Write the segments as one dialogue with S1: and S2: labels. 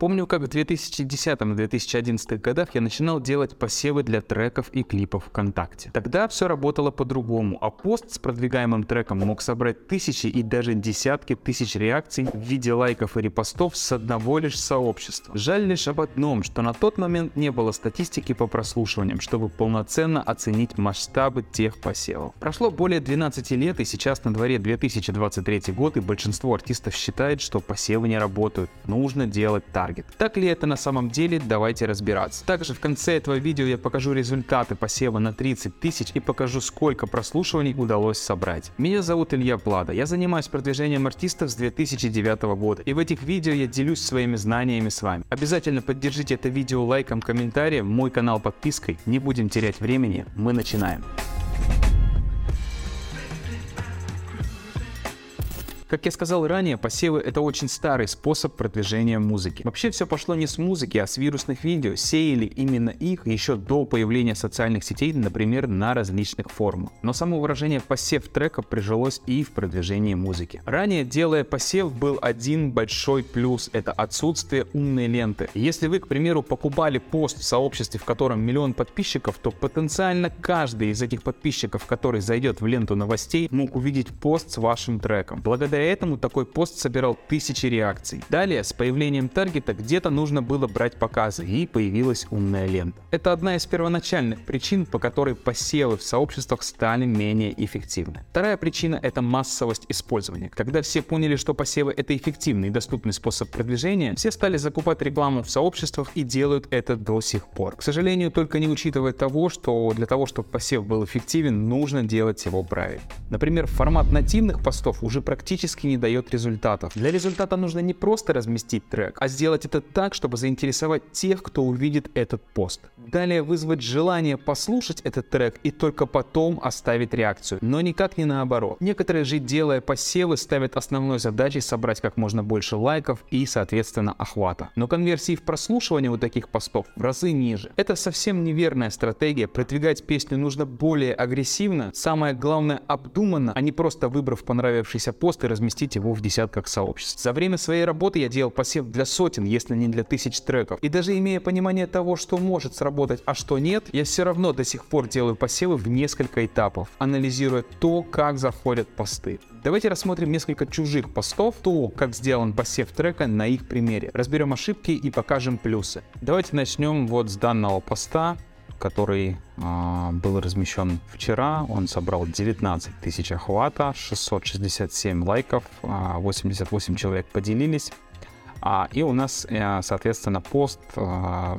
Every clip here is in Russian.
S1: Помню, как в 2010-2011 годах я начинал делать посевы для треков и клипов ВКонтакте. Тогда все работало по-другому, а пост с продвигаемым треком мог собрать тысячи и даже десятки тысяч реакций в виде лайков и репостов с одного лишь сообщества. Жаль лишь об одном, что на тот момент не было статистики по прослушиваниям, чтобы полноценно оценить масштабы тех посевов. Прошло более 12 лет и сейчас на дворе 2023 год и большинство артистов считает, что посевы не работают, нужно делать так таргет. Так ли это на самом деле, давайте разбираться. Также в конце этого видео я покажу результаты посева на 30 тысяч и покажу сколько прослушиваний удалось собрать. Меня зовут Илья Влада, я занимаюсь продвижением артистов с 2009 года и в этих видео я делюсь своими знаниями с вами. Обязательно поддержите это видео лайком, комментарием, мой канал подпиской. Не будем терять времени, мы начинаем. Как я сказал ранее, посевы это очень старый способ продвижения музыки. Вообще все пошло не с музыки, а с вирусных видео. Сеяли именно их еще до появления социальных сетей, например, на различных форумах. Но само выражение посев трека прижилось и в продвижении музыки. Ранее, делая посев, был один большой плюс – это отсутствие умной ленты. Если вы, к примеру, покупали пост в сообществе, в котором миллион подписчиков, то потенциально каждый из этих подписчиков, который зайдет в ленту новостей, мог увидеть пост с вашим треком. Благодаря Благодаря этому такой пост собирал тысячи реакций. Далее, с появлением таргета где-то нужно было брать показы, и появилась умная лента. Это одна из первоначальных причин, по которой посевы в сообществах стали менее эффективны. Вторая причина — это массовость использования. Когда все поняли, что посевы — это эффективный и доступный способ продвижения, все стали закупать рекламу в сообществах и делают это до сих пор. К сожалению, только не учитывая того, что для того, чтобы посев был эффективен, нужно делать его правильно. Например, формат нативных постов уже практически практически не дает результатов. Для результата нужно не просто разместить трек, а сделать это так, чтобы заинтересовать тех, кто увидит этот пост. Далее вызвать желание послушать этот трек и только потом оставить реакцию, но никак не наоборот. Некоторые же, делая посевы, ставят основной задачей собрать как можно больше лайков и, соответственно, охвата. Но конверсии в прослушивание у таких постов в разы ниже. Это совсем неверная стратегия. Продвигать песню нужно более агрессивно, самое главное обдуманно, а не просто выбрав понравившийся пост и разместить его в десятках сообществ. За время своей работы я делал посев для сотен, если не для тысяч треков. И даже имея понимание того, что может сработать, а что нет, я все равно до сих пор делаю посевы в несколько этапов, анализируя то, как заходят посты. Давайте рассмотрим несколько чужих постов, то, как сделан посев трека на их примере. Разберем ошибки и покажем плюсы. Давайте начнем вот с данного поста который э, был размещен вчера. Он собрал 19 тысяч охвата, 667 лайков, э, а, 88 человек поделились. А, и у нас, э, соответственно, пост э,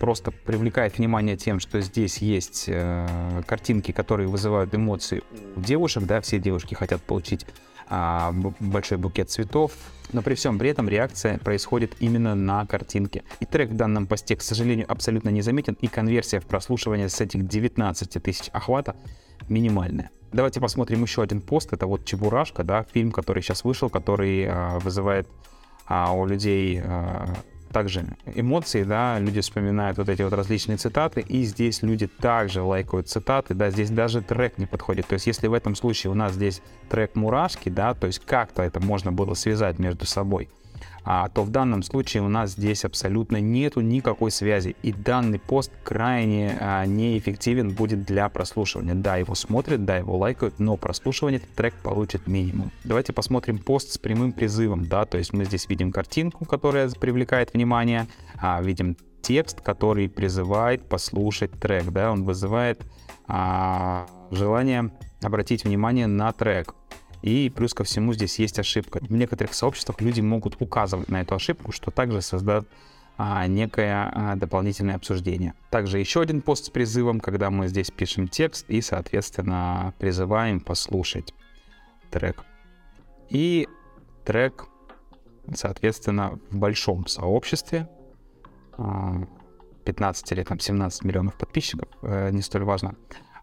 S1: просто привлекает внимание тем, что здесь есть э, картинки, которые вызывают эмоции у девушек, да, все девушки хотят получить а, большой букет цветов, но при всем при этом реакция происходит именно на картинке. И трек в данном посте, к сожалению, абсолютно не заметен, и конверсия в прослушивание с этих 19 тысяч охвата минимальная. Давайте посмотрим еще один пост. Это вот Чебурашка, да, фильм, который сейчас вышел, который а, вызывает а, у людей а, также эмоции, да, люди вспоминают вот эти вот различные цитаты, и здесь люди также лайкают цитаты, да, здесь даже трек не подходит. То есть если в этом случае у нас здесь трек «Мурашки», да, то есть как-то это можно было связать между собой, а, то в данном случае у нас здесь абсолютно нету никакой связи. И данный пост крайне а, неэффективен будет для прослушивания. Да, его смотрят, да, его лайкают, но прослушивание трек получит минимум. Давайте посмотрим пост с прямым призывом, да, то есть мы здесь видим картинку, которая привлекает внимание, а, видим текст, который призывает послушать трек, да, он вызывает а, желание обратить внимание на трек. И плюс ко всему здесь есть ошибка. В некоторых сообществах люди могут указывать на эту ошибку, что также создает а, некое а, дополнительное обсуждение. Также еще один пост с призывом, когда мы здесь пишем текст и, соответственно, призываем послушать трек. И трек, соответственно, в большом сообществе, 15 а, или там 17 миллионов подписчиков, э, не столь важно,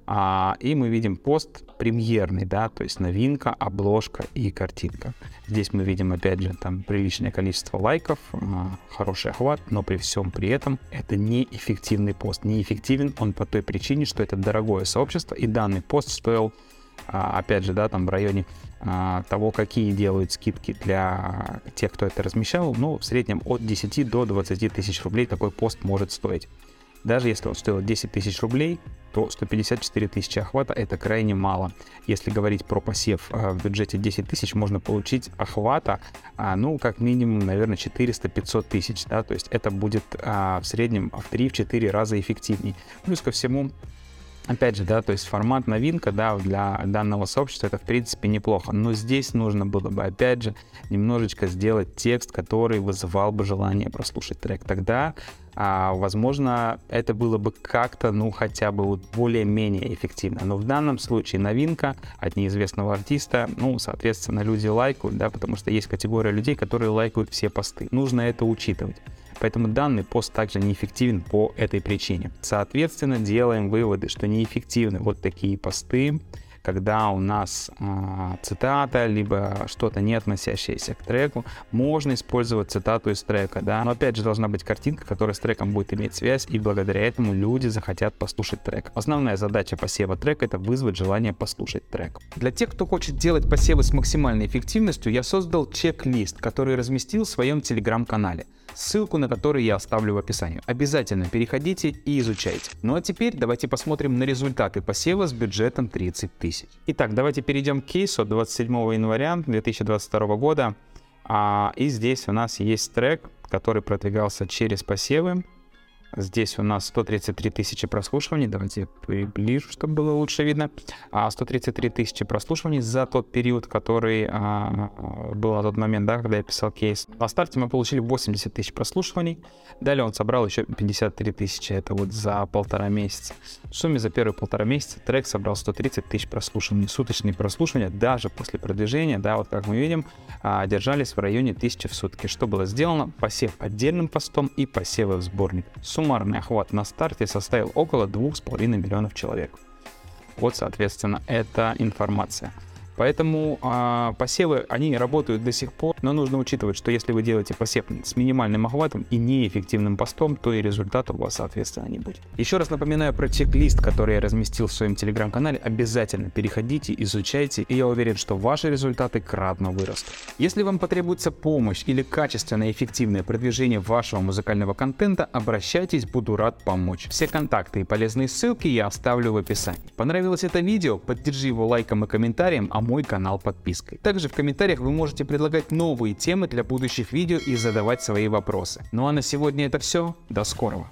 S1: а, и мы видим пост премьерный, да, то есть новинка, обложка и картинка. Здесь мы видим, опять же, там приличное количество лайков, а, хороший охват, но при всем при этом это неэффективный пост. Неэффективен он по той причине, что это дорогое сообщество, и данный пост стоил а, опять же, да, там в районе а, того, какие делают скидки для тех, кто это размещал, ну, в среднем от 10 до 20 тысяч рублей такой пост может стоить. Даже если он стоил 10 тысяч рублей, то 154 тысячи охвата это крайне мало. Если говорить про посев а, в бюджете 10 тысяч, можно получить охвата, а, ну, как минимум, наверное, 400-500 тысяч, да, то есть это будет в среднем в 3-4 раза эффективнее. Плюс ко всему, Опять же, да, то есть формат новинка, да, для данного сообщества это в принципе неплохо, но здесь нужно было бы, опять же, немножечко сделать текст, который вызывал бы желание прослушать трек. Тогда, а, возможно, это было бы как-то, ну, хотя бы вот более-менее эффективно. Но в данном случае новинка от неизвестного артиста, ну, соответственно, люди лайкают, да, потому что есть категория людей, которые лайкают все посты. Нужно это учитывать. Поэтому данный пост также неэффективен по этой причине. Соответственно, делаем выводы, что неэффективны вот такие посты, когда у нас э, цитата, либо что-то не относящееся к треку, можно использовать цитату из трека, да, но опять же должна быть картинка, которая с треком будет иметь связь, и благодаря этому люди захотят послушать трек. Основная задача посева трека это вызвать желание послушать трек. Для тех, кто хочет делать посевы с максимальной эффективностью, я создал чек-лист, который разместил в своем телеграм-канале ссылку на который я оставлю в описании. Обязательно переходите и изучайте. Ну а теперь давайте посмотрим на результаты посева с бюджетом 30 тысяч. Итак, давайте перейдем к кейсу 27 января 2022 года. А, и здесь у нас есть трек, который продвигался через посевы. Здесь у нас 133 тысячи прослушиваний. Давайте я приближу, чтобы было лучше видно. 133 а, тысячи прослушиваний за тот период, который а, был на тот момент, да, когда я писал кейс. На старте мы получили 80 тысяч прослушиваний. Далее он собрал еще 53 тысячи. Это вот за полтора месяца. В сумме за первые полтора месяца трек собрал 130 тысяч прослушиваний. Суточные прослушивания даже после продвижения, да, вот как мы видим, а, держались в районе 1000 в сутки. Что было сделано? Посев отдельным постом и посевы в сборник суммарный охват на старте составил около 2,5 миллионов человек. Вот, соответственно, эта информация. Поэтому э, посевы, они работают до сих пор, но нужно учитывать, что если вы делаете посев с минимальным охватом и неэффективным постом, то и результата у вас, соответственно, не будет. Еще раз напоминаю про чек-лист, который я разместил в своем телеграм-канале. Обязательно переходите, изучайте, и я уверен, что ваши результаты кратно вырастут. Если вам потребуется помощь или качественное эффективное продвижение вашего музыкального контента, обращайтесь, буду рад помочь. Все контакты и полезные ссылки я оставлю в описании. Понравилось это видео? Поддержи его лайком и комментарием, а мой канал подпиской. Также в комментариях вы можете предлагать новые темы для будущих видео и задавать свои вопросы. Ну а на сегодня это все. До скорого.